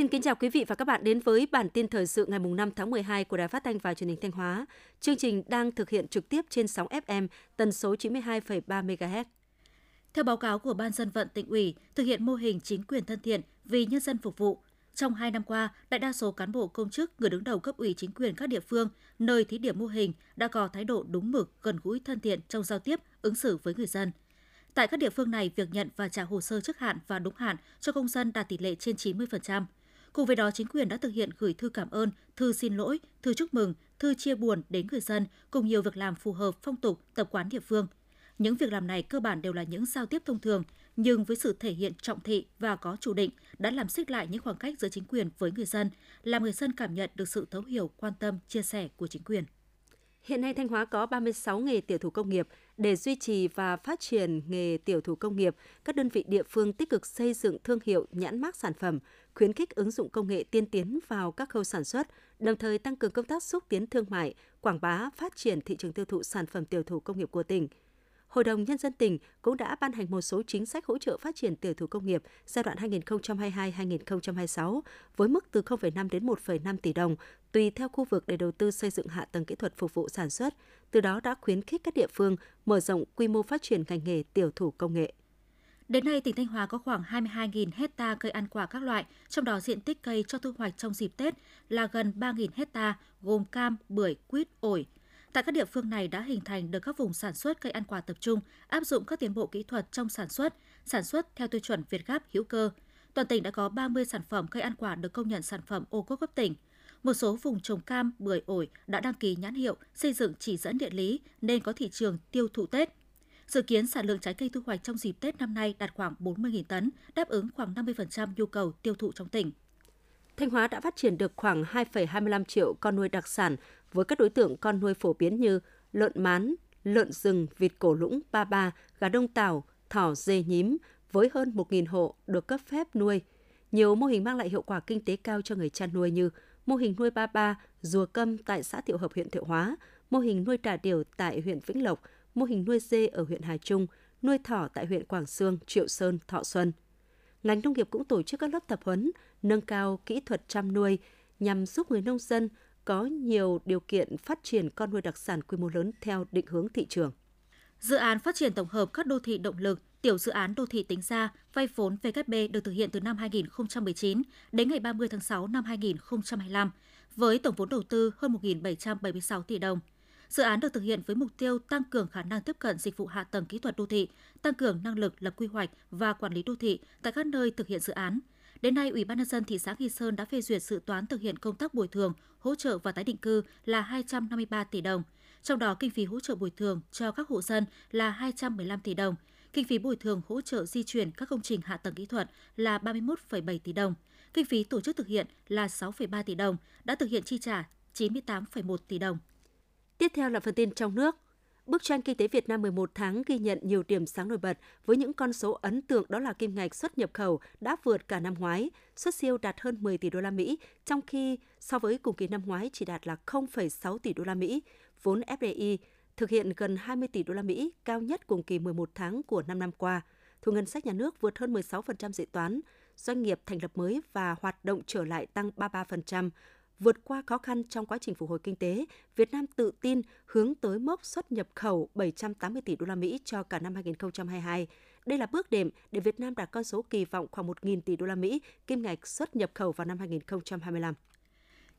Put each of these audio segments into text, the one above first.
Xin kính chào quý vị và các bạn đến với bản tin thời sự ngày 5 tháng 12 của Đài Phát thanh và Truyền hình Thanh Hóa. Chương trình đang thực hiện trực tiếp trên sóng FM tần số 92,3 MHz. Theo báo cáo của Ban dân vận tỉnh ủy, thực hiện mô hình chính quyền thân thiện vì nhân dân phục vụ, trong hai năm qua, đại đa số cán bộ công chức, người đứng đầu cấp ủy chính quyền các địa phương, nơi thí điểm mô hình đã có thái độ đúng mực, gần gũi thân thiện trong giao tiếp, ứng xử với người dân. Tại các địa phương này, việc nhận và trả hồ sơ trước hạn và đúng hạn cho công dân đạt tỷ lệ trên 90%. Cùng với đó, chính quyền đã thực hiện gửi thư cảm ơn, thư xin lỗi, thư chúc mừng, thư chia buồn đến người dân cùng nhiều việc làm phù hợp phong tục, tập quán địa phương. Những việc làm này cơ bản đều là những giao tiếp thông thường, nhưng với sự thể hiện trọng thị và có chủ định đã làm xích lại những khoảng cách giữa chính quyền với người dân, làm người dân cảm nhận được sự thấu hiểu, quan tâm, chia sẻ của chính quyền. Hiện nay Thanh Hóa có 36 nghề tiểu thủ công nghiệp. Để duy trì và phát triển nghề tiểu thủ công nghiệp, các đơn vị địa phương tích cực xây dựng thương hiệu, nhãn mác sản phẩm, khuyến khích ứng dụng công nghệ tiên tiến vào các khâu sản xuất, đồng thời tăng cường công tác xúc tiến thương mại, quảng bá, phát triển thị trường tiêu thụ sản phẩm tiểu thủ công nghiệp của tỉnh – Hội đồng Nhân dân tỉnh cũng đã ban hành một số chính sách hỗ trợ phát triển tiểu thủ công nghiệp giai đoạn 2022-2026 với mức từ 0,5 đến 1,5 tỷ đồng tùy theo khu vực để đầu tư xây dựng hạ tầng kỹ thuật phục vụ sản xuất, từ đó đã khuyến khích các địa phương mở rộng quy mô phát triển ngành nghề tiểu thủ công nghệ. Đến nay, tỉnh Thanh Hóa có khoảng 22.000 hecta cây ăn quả các loại, trong đó diện tích cây cho thu hoạch trong dịp Tết là gần 3.000 hecta, gồm cam, bưởi, quýt, ổi, Tại các địa phương này đã hình thành được các vùng sản xuất cây ăn quả tập trung, áp dụng các tiến bộ kỹ thuật trong sản xuất, sản xuất theo tiêu chuẩn Việt Gáp hữu cơ. Toàn tỉnh đã có 30 sản phẩm cây ăn quả được công nhận sản phẩm ô cốp cấp tỉnh. Một số vùng trồng cam, bưởi, ổi đã đăng ký nhãn hiệu, xây dựng chỉ dẫn địa lý nên có thị trường tiêu thụ Tết. Dự kiến sản lượng trái cây thu hoạch trong dịp Tết năm nay đạt khoảng 40.000 tấn, đáp ứng khoảng 50% nhu cầu tiêu thụ trong tỉnh. Thanh Hóa đã phát triển được khoảng 2,25 triệu con nuôi đặc sản với các đối tượng con nuôi phổ biến như lợn mán, lợn rừng, vịt cổ lũng, ba ba, gà đông tảo, thỏ dê nhím với hơn 1.000 hộ được cấp phép nuôi. Nhiều mô hình mang lại hiệu quả kinh tế cao cho người chăn nuôi như mô hình nuôi ba ba, rùa câm tại xã Thiệu Hợp huyện Thiệu Hóa, mô hình nuôi trà điểu tại huyện Vĩnh Lộc, mô hình nuôi dê ở huyện Hà Trung, nuôi thỏ tại huyện Quảng Sương, Triệu Sơn, Thọ Xuân. Ngành nông nghiệp cũng tổ chức các lớp tập huấn, nâng cao kỹ thuật chăm nuôi nhằm giúp người nông dân có nhiều điều kiện phát triển con nuôi đặc sản quy mô lớn theo định hướng thị trường. Dự án phát triển tổng hợp các đô thị động lực, tiểu dự án đô thị tính ra vay vốn VKB được thực hiện từ năm 2019 đến ngày 30 tháng 6 năm 2025 với tổng vốn đầu tư hơn 1.776 tỷ đồng. Dự án được thực hiện với mục tiêu tăng cường khả năng tiếp cận dịch vụ hạ tầng kỹ thuật đô thị, tăng cường năng lực lập quy hoạch và quản lý đô thị tại các nơi thực hiện dự án, Đến nay, Ủy ban nhân dân thị xã Nghi Sơn đã phê duyệt dự toán thực hiện công tác bồi thường, hỗ trợ và tái định cư là 253 tỷ đồng. Trong đó, kinh phí hỗ trợ bồi thường cho các hộ dân là 215 tỷ đồng, kinh phí bồi thường hỗ trợ di chuyển các công trình hạ tầng kỹ thuật là 31,7 tỷ đồng, kinh phí tổ chức thực hiện là 6,3 tỷ đồng, đã thực hiện chi trả 98,1 tỷ đồng. Tiếp theo là phần tin trong nước. Bức tranh kinh tế Việt Nam 11 tháng ghi nhận nhiều điểm sáng nổi bật với những con số ấn tượng đó là kim ngạch xuất nhập khẩu đã vượt cả năm ngoái, xuất siêu đạt hơn 10 tỷ đô la Mỹ, trong khi so với cùng kỳ năm ngoái chỉ đạt là 0,6 tỷ đô la Mỹ. Vốn FDI thực hiện gần 20 tỷ đô la Mỹ, cao nhất cùng kỳ 11 tháng của 5 năm qua. Thu ngân sách nhà nước vượt hơn 16% dự toán, doanh nghiệp thành lập mới và hoạt động trở lại tăng 33%, vượt qua khó khăn trong quá trình phục hồi kinh tế, Việt Nam tự tin hướng tới mốc xuất nhập khẩu 780 tỷ đô la Mỹ cho cả năm 2022. Đây là bước đệm để Việt Nam đạt con số kỳ vọng khoảng 1.000 tỷ đô la Mỹ kim ngạch xuất nhập khẩu vào năm 2025.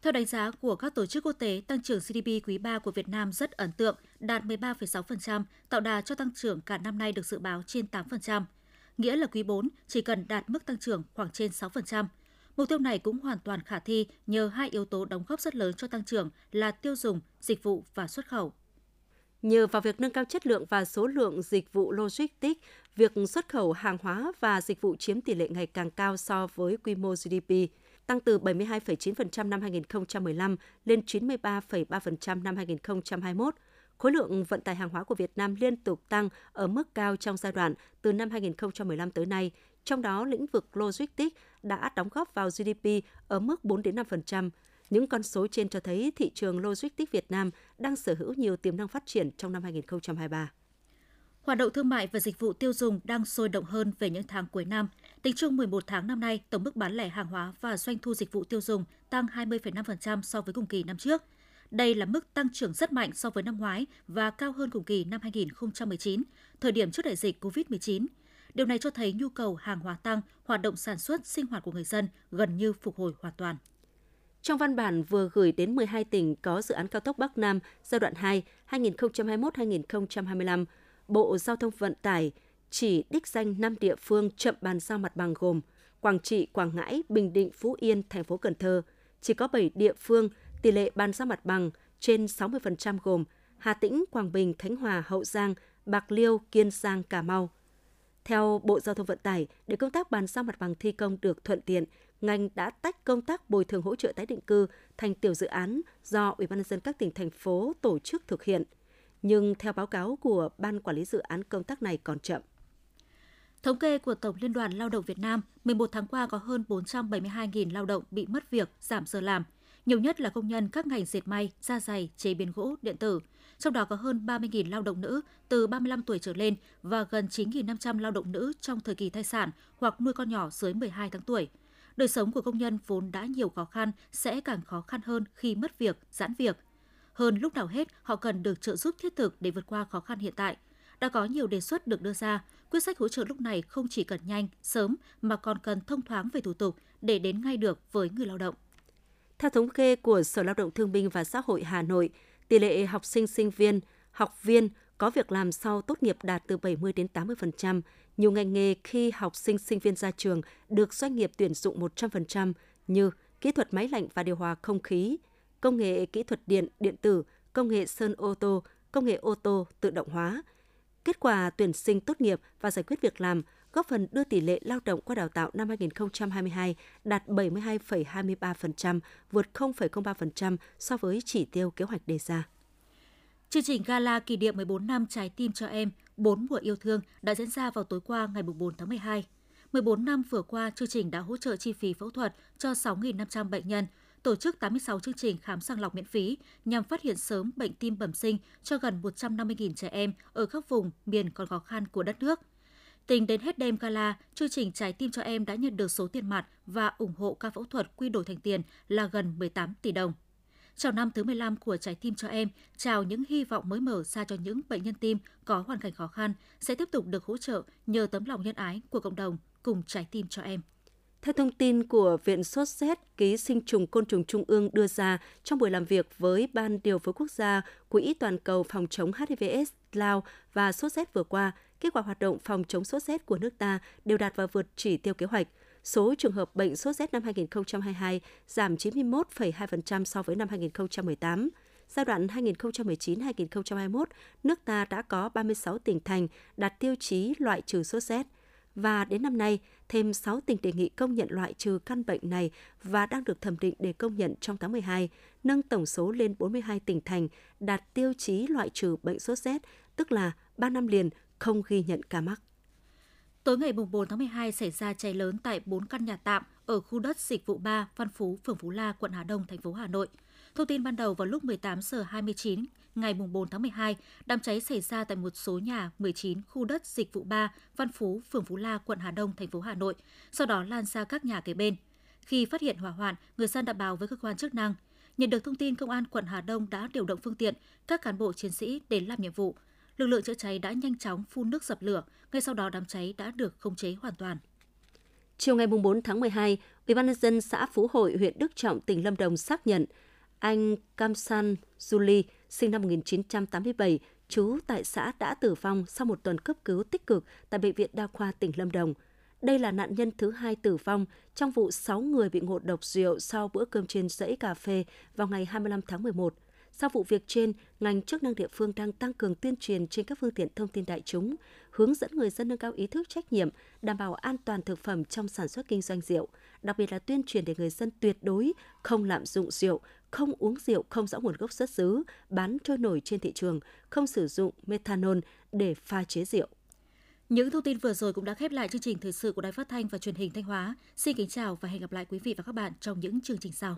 Theo đánh giá của các tổ chức quốc tế, tăng trưởng GDP quý 3 của Việt Nam rất ấn tượng, đạt 13,6%, tạo đà cho tăng trưởng cả năm nay được dự báo trên 8%. Nghĩa là quý 4 chỉ cần đạt mức tăng trưởng khoảng trên 6%. Mục tiêu này cũng hoàn toàn khả thi nhờ hai yếu tố đóng góp rất lớn cho tăng trưởng là tiêu dùng, dịch vụ và xuất khẩu. Nhờ vào việc nâng cao chất lượng và số lượng dịch vụ logistics, việc xuất khẩu hàng hóa và dịch vụ chiếm tỷ lệ ngày càng cao so với quy mô GDP, tăng từ 72,9% năm 2015 lên 93,3% năm 2021. Khối lượng vận tải hàng hóa của Việt Nam liên tục tăng ở mức cao trong giai đoạn từ năm 2015 tới nay, trong đó lĩnh vực logistics đã đóng góp vào GDP ở mức 4 đến 5%. Những con số trên cho thấy thị trường logistics Việt Nam đang sở hữu nhiều tiềm năng phát triển trong năm 2023. Hoạt động thương mại và dịch vụ tiêu dùng đang sôi động hơn về những tháng cuối năm. Tính chung 11 tháng năm nay, tổng mức bán lẻ hàng hóa và doanh thu dịch vụ tiêu dùng tăng 20,5% so với cùng kỳ năm trước. Đây là mức tăng trưởng rất mạnh so với năm ngoái và cao hơn cùng kỳ năm 2019, thời điểm trước đại dịch COVID-19. Điều này cho thấy nhu cầu hàng hóa tăng, hoạt động sản xuất, sinh hoạt của người dân gần như phục hồi hoàn toàn. Trong văn bản vừa gửi đến 12 tỉnh có dự án cao tốc Bắc Nam giai đoạn 2 2021-2025, Bộ Giao thông Vận tải chỉ đích danh 5 địa phương chậm bàn giao mặt bằng gồm Quảng Trị, Quảng Ngãi, Bình Định, Phú Yên, thành phố Cần Thơ. Chỉ có 7 địa phương tỷ lệ bàn giao mặt bằng trên 60% gồm Hà Tĩnh, Quảng Bình, Khánh Hòa, Hậu Giang, Bạc Liêu, Kiên Giang, Cà Mau. Theo Bộ Giao thông Vận tải, để công tác bàn giao mặt bằng thi công được thuận tiện, ngành đã tách công tác bồi thường hỗ trợ tái định cư thành tiểu dự án do Ủy ban nhân dân các tỉnh thành phố tổ chức thực hiện. Nhưng theo báo cáo của Ban Quản lý dự án công tác này còn chậm. Thống kê của Tổng Liên đoàn Lao động Việt Nam, 11 tháng qua có hơn 472.000 lao động bị mất việc, giảm giờ làm. Nhiều nhất là công nhân các ngành dệt may, da dày, chế biến gỗ, điện tử. Trong đó có hơn 30.000 lao động nữ từ 35 tuổi trở lên và gần 9.500 lao động nữ trong thời kỳ thai sản hoặc nuôi con nhỏ dưới 12 tháng tuổi. Đời sống của công nhân vốn đã nhiều khó khăn sẽ càng khó khăn hơn khi mất việc, giãn việc. Hơn lúc nào hết, họ cần được trợ giúp thiết thực để vượt qua khó khăn hiện tại – đã có nhiều đề xuất được đưa ra. Quyết sách hỗ trợ lúc này không chỉ cần nhanh, sớm mà còn cần thông thoáng về thủ tục để đến ngay được với người lao động. Theo thống kê của Sở Lao động Thương binh và Xã hội Hà Nội, tỷ lệ học sinh sinh viên, học viên có việc làm sau tốt nghiệp đạt từ 70 đến 80%. Nhiều ngành nghề khi học sinh sinh viên ra trường được doanh nghiệp tuyển dụng 100% như kỹ thuật máy lạnh và điều hòa không khí, công nghệ kỹ thuật điện, điện tử, công nghệ sơn ô tô, công nghệ ô tô tự động hóa, Kết quả tuyển sinh tốt nghiệp và giải quyết việc làm góp phần đưa tỷ lệ lao động qua đào tạo năm 2022 đạt 72,23%, vượt 0,03% so với chỉ tiêu kế hoạch đề ra. Chương trình gala kỷ niệm 14 năm Trái tim cho em, 4 mùa yêu thương đã diễn ra vào tối qua ngày 4 tháng 12. 14 năm vừa qua, chương trình đã hỗ trợ chi phí phẫu thuật cho 6.500 bệnh nhân, tổ chức 86 chương trình khám sàng lọc miễn phí nhằm phát hiện sớm bệnh tim bẩm sinh cho gần 150.000 trẻ em ở các vùng miền còn khó khăn của đất nước. Tính đến hết đêm gala, chương trình Trái tim cho em đã nhận được số tiền mặt và ủng hộ ca phẫu thuật quy đổi thành tiền là gần 18 tỷ đồng. Chào năm thứ 15 của Trái tim cho em, chào những hy vọng mới mở ra cho những bệnh nhân tim có hoàn cảnh khó khăn sẽ tiếp tục được hỗ trợ nhờ tấm lòng nhân ái của cộng đồng cùng Trái tim cho em. Theo thông tin của Viện Sốt xét ký sinh trùng côn trùng trung ương đưa ra trong buổi làm việc với Ban điều phối quốc gia Quỹ toàn cầu phòng chống HIVS, Lao và sốt xét vừa qua, kết quả hoạt động phòng chống sốt rét của nước ta đều đạt và vượt chỉ tiêu kế hoạch. Số trường hợp bệnh sốt rét năm 2022 giảm 91,2% so với năm 2018. Giai đoạn 2019-2021, nước ta đã có 36 tỉnh thành đạt tiêu chí loại trừ sốt rét – và đến năm nay, thêm 6 tỉnh đề nghị công nhận loại trừ căn bệnh này và đang được thẩm định để công nhận trong tháng 12, nâng tổng số lên 42 tỉnh thành đạt tiêu chí loại trừ bệnh sốt rét, tức là 3 năm liền không ghi nhận ca mắc. Tối ngày 4 tháng 12 xảy ra cháy lớn tại 4 căn nhà tạm ở khu đất dịch vụ 3, Văn Phú, phường Phú La, quận Hà Đông, thành phố Hà Nội. Thông tin ban đầu vào lúc 18 giờ 29 ngày 4 tháng 12, đám cháy xảy ra tại một số nhà 19 khu đất dịch vụ 3, Văn Phú, phường Phú La, quận Hà Đông, thành phố Hà Nội, sau đó lan ra các nhà kế bên. Khi phát hiện hỏa hoạn, người dân đã báo với cơ quan chức năng. Nhận được thông tin, công an quận Hà Đông đã điều động phương tiện, các cán bộ chiến sĩ đến làm nhiệm vụ. Lực lượng chữa cháy đã nhanh chóng phun nước dập lửa, ngay sau đó đám cháy đã được khống chế hoàn toàn. Chiều ngày 4 tháng 12, Ủy ban nhân dân xã Phú Hội, huyện Đức Trọng, tỉnh Lâm Đồng xác nhận anh Kamsan Juli, sinh năm 1987, trú tại xã đã tử vong sau một tuần cấp cứu tích cực tại Bệnh viện Đa khoa tỉnh Lâm Đồng. Đây là nạn nhân thứ hai tử vong trong vụ 6 người bị ngộ độc rượu sau bữa cơm trên dãy cà phê vào ngày 25 tháng 11. Sau vụ việc trên, ngành chức năng địa phương đang tăng cường tuyên truyền trên các phương tiện thông tin đại chúng, hướng dẫn người dân nâng cao ý thức trách nhiệm, đảm bảo an toàn thực phẩm trong sản xuất kinh doanh rượu, đặc biệt là tuyên truyền để người dân tuyệt đối không lạm dụng rượu, không uống rượu không rõ nguồn gốc xuất xứ, bán trôi nổi trên thị trường, không sử dụng methanol để pha chế rượu. Những thông tin vừa rồi cũng đã khép lại chương trình thời sự của Đài Phát thanh và Truyền hình Thanh Hóa. Xin kính chào và hẹn gặp lại quý vị và các bạn trong những chương trình sau.